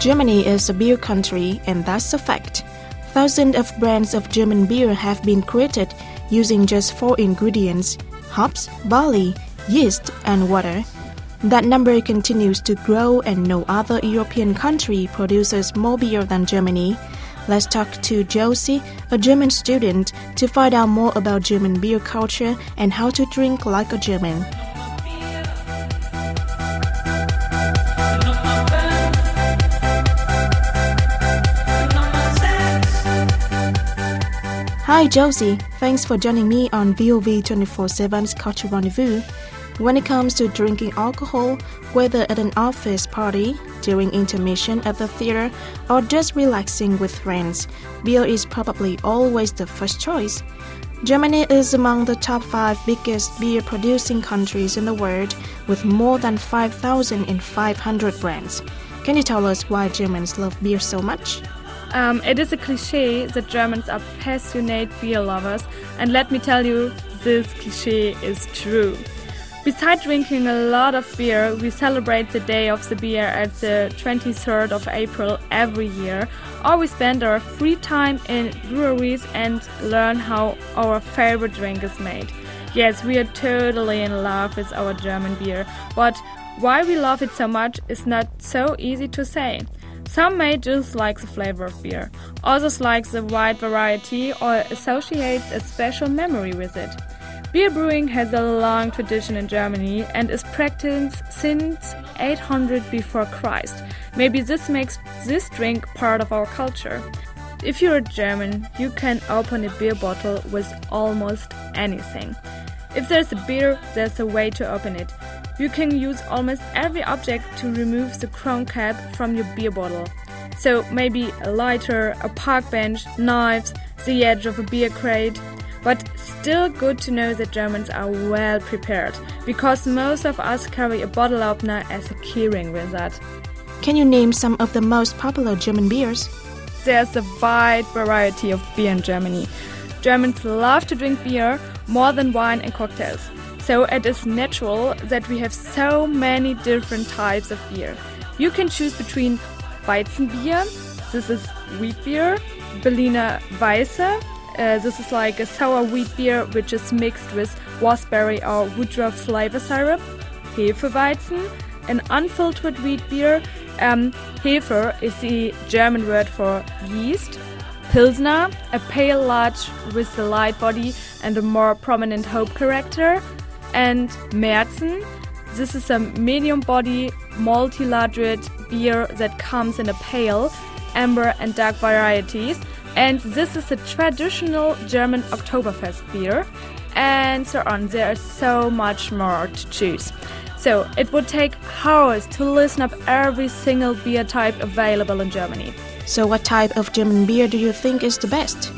Germany is a beer country, and that's a fact. Thousands of brands of German beer have been created using just four ingredients hops, barley, yeast, and water. That number continues to grow, and no other European country produces more beer than Germany. Let's talk to Josi, a German student, to find out more about German beer culture and how to drink like a German. Hi, Josi. Thanks for joining me on VOV 24 7's Culture Rendezvous. When it comes to drinking alcohol, whether at an office party, during intermission at the theater, or just relaxing with friends, beer is probably always the first choice. Germany is among the top five biggest beer producing countries in the world, with more than 5,500 brands. Can you tell us why Germans love beer so much? Um, it is a cliche that Germans are passionate beer lovers, and let me tell you, this cliche is true. Besides drinking a lot of beer, we celebrate the Day of the Beer at the 23rd of April every year, or we spend our free time in breweries and learn how our favorite drink is made. Yes, we are totally in love with our German beer, but why we love it so much is not so easy to say. Some may just like the flavor of beer, others like the wide variety or associate a special memory with it. Beer brewing has a long tradition in Germany and is practiced since 800 before Christ. Maybe this makes this drink part of our culture. If you're a German, you can open a beer bottle with almost anything. If there's a beer, there's a way to open it. You can use almost every object to remove the crown cap from your beer bottle. So maybe a lighter, a park bench, knives, the edge of a beer crate. But still good to know that Germans are well prepared, because most of us carry a bottle opener as a keyring with that. Can you name some of the most popular German beers? There's a wide variety of beer in Germany. Germans love to drink beer more than wine and cocktails. So it is natural that we have so many different types of beer. You can choose between Weizenbier, this is wheat beer, Berliner Weisse, uh, this is like a sour wheat beer which is mixed with raspberry or Woodruff flavor syrup, Hefeweizen, an unfiltered wheat beer. Um, Hefe is the German word for yeast. Pilsner, a pale lager with a light body and a more prominent hop character and Märzen. This is a medium body multi-lagered beer that comes in a pale, amber and dark varieties. And this is a traditional German Oktoberfest beer. And so on. There is so much more to choose. So it would take hours to listen up every single beer type available in Germany. So, what type of German beer do you think is the best?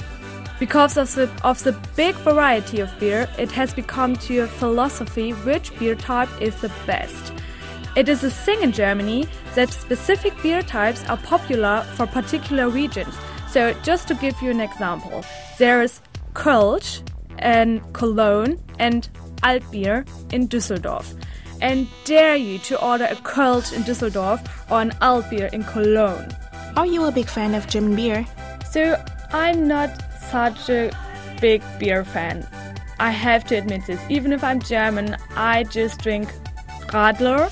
Because of the, of the big variety of beer, it has become to a philosophy which beer type is the best. It is a thing in Germany that specific beer types are popular for particular regions. So, just to give you an example, there is Kölsch in Cologne and Altbier in Düsseldorf. And dare you to order a Kölsch in Düsseldorf or an Altbier in Cologne. Are you a big fan of German beer? So, I'm not such a big beer fan. I have to admit this. Even if I'm German, I just drink Radler.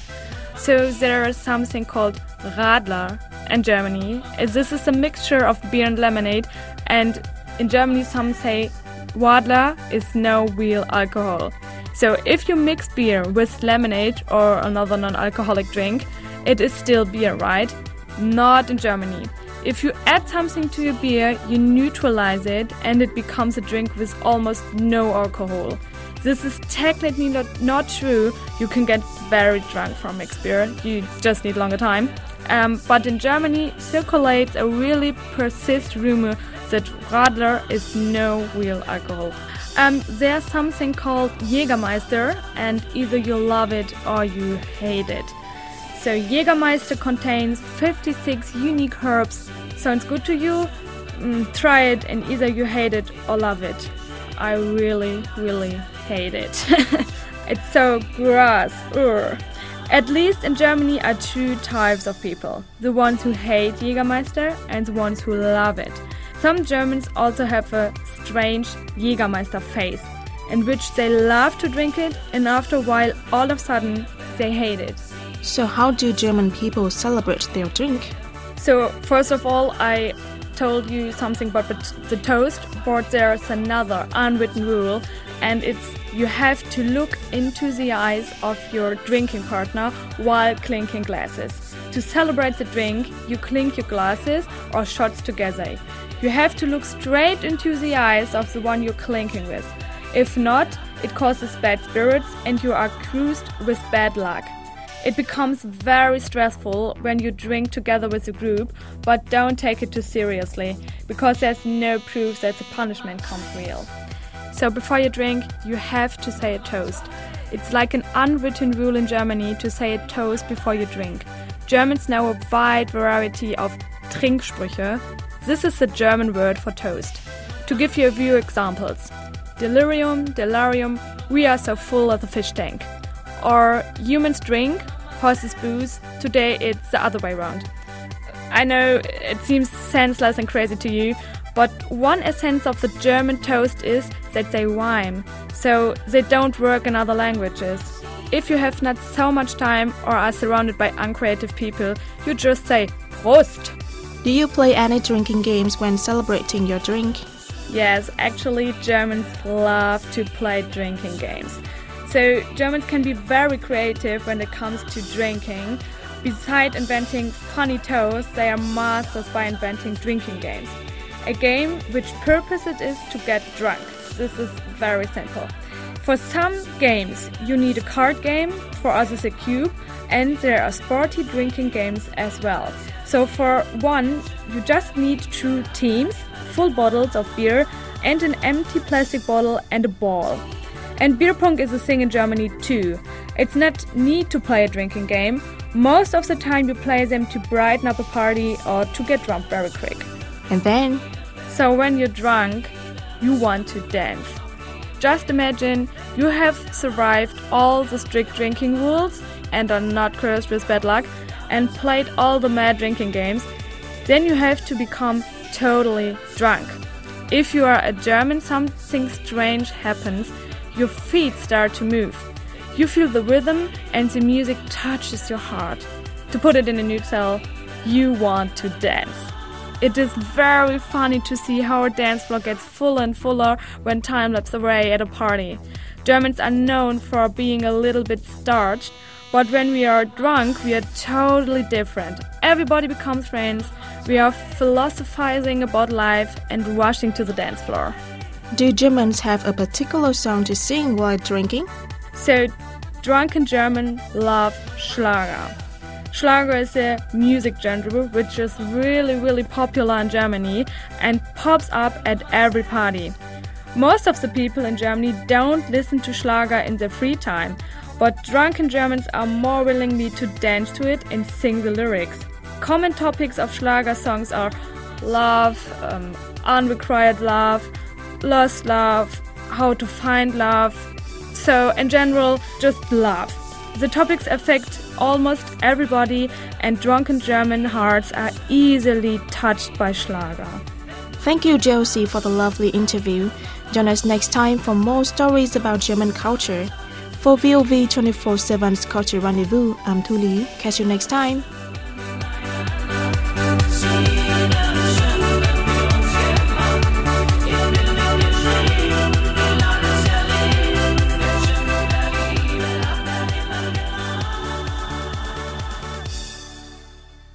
So there is something called Radler in Germany. This is a mixture of beer and lemonade, and in Germany some say Radler is no real alcohol. So if you mix beer with lemonade or another non-alcoholic drink, it is still beer, right? Not in Germany. If you add something to your beer, you neutralize it and it becomes a drink with almost no alcohol. This is technically not, not true. You can get very drunk from mixed beer, you just need longer time. Um, but in Germany circulates a really persist rumor that Radler is no real alcohol. Um, there's something called Jägermeister, and either you love it or you hate it. So Jägermeister contains 56 unique herbs. Sounds good to you? Mm, try it and either you hate it or love it. I really, really hate it. It's so gross. At least in Germany are two types of people the ones who hate Jägermeister and the ones who love it. Some Germans also have a strange Jägermeister face, in which they love to drink it and after a while, all of a sudden, they hate it. So, how do German people celebrate their drink? So, first of all, I told you something about the toast, but there's another unwritten rule, and it's you have to look into the eyes of your drinking partner while clinking glasses. To celebrate the drink, you clink your glasses or shots together. You have to look straight into the eyes of the one you're clinking with. If not, it causes bad spirits and you are cursed with bad luck. It becomes very stressful when you drink together with a group, but don't take it too seriously because there's no proof that the punishment comes real. So before you drink, you have to say a toast. It's like an unwritten rule in Germany to say a toast before you drink. Germans know a wide variety of Trinksprüche. This is the German word for toast. To give you a few examples delirium, delirium, we are so full of the fish tank. Or humans drink, horses booze, today it's the other way around. I know it seems senseless and crazy to you, but one essence of the German toast is that they rhyme, so they don't work in other languages. If you have not so much time or are surrounded by uncreative people, you just say Prost! Do you play any drinking games when celebrating your drink? Yes, actually, Germans love to play drinking games. So, Germans can be very creative when it comes to drinking. Besides inventing funny toasts, they are masters by inventing drinking games. A game which purpose it is to get drunk. This is very simple. For some games, you need a card game, for others a cube, and there are sporty drinking games as well. So for one, you just need two teams, full bottles of beer, and an empty plastic bottle and a ball. And beer pong is a thing in Germany too. It's not need to play a drinking game. Most of the time you play them to brighten up a party or to get drunk very quick. And then? So when you're drunk, you want to dance. Just imagine you have survived all the strict drinking rules and are not cursed with bad luck and played all the mad drinking games. Then you have to become totally drunk. If you are a German, something strange happens. Your feet start to move. You feel the rhythm and the music touches your heart. To put it in a nutshell, you want to dance. It is very funny to see how a dance floor gets fuller and fuller when time laps away at a party. Germans are known for being a little bit starched, but when we are drunk, we are totally different. Everybody becomes friends, we are philosophizing about life and rushing to the dance floor. Do Germans have a particular song to sing while drinking? So, drunken German love Schlager. Schlager is a music genre which is really, really popular in Germany and pops up at every party. Most of the people in Germany don't listen to Schlager in their free time, but drunken Germans are more willingly to dance to it and sing the lyrics. Common topics of Schlager songs are love, um, unrequited love, lost love, how to find love. So, in general, just love. The topics affect almost everybody, and drunken German hearts are easily touched by Schlager. Thank you, Josi, for the lovely interview. Join us next time for more stories about German culture. For VOV 24 7's Culture Rendezvous, I'm Tuli. Catch you next time.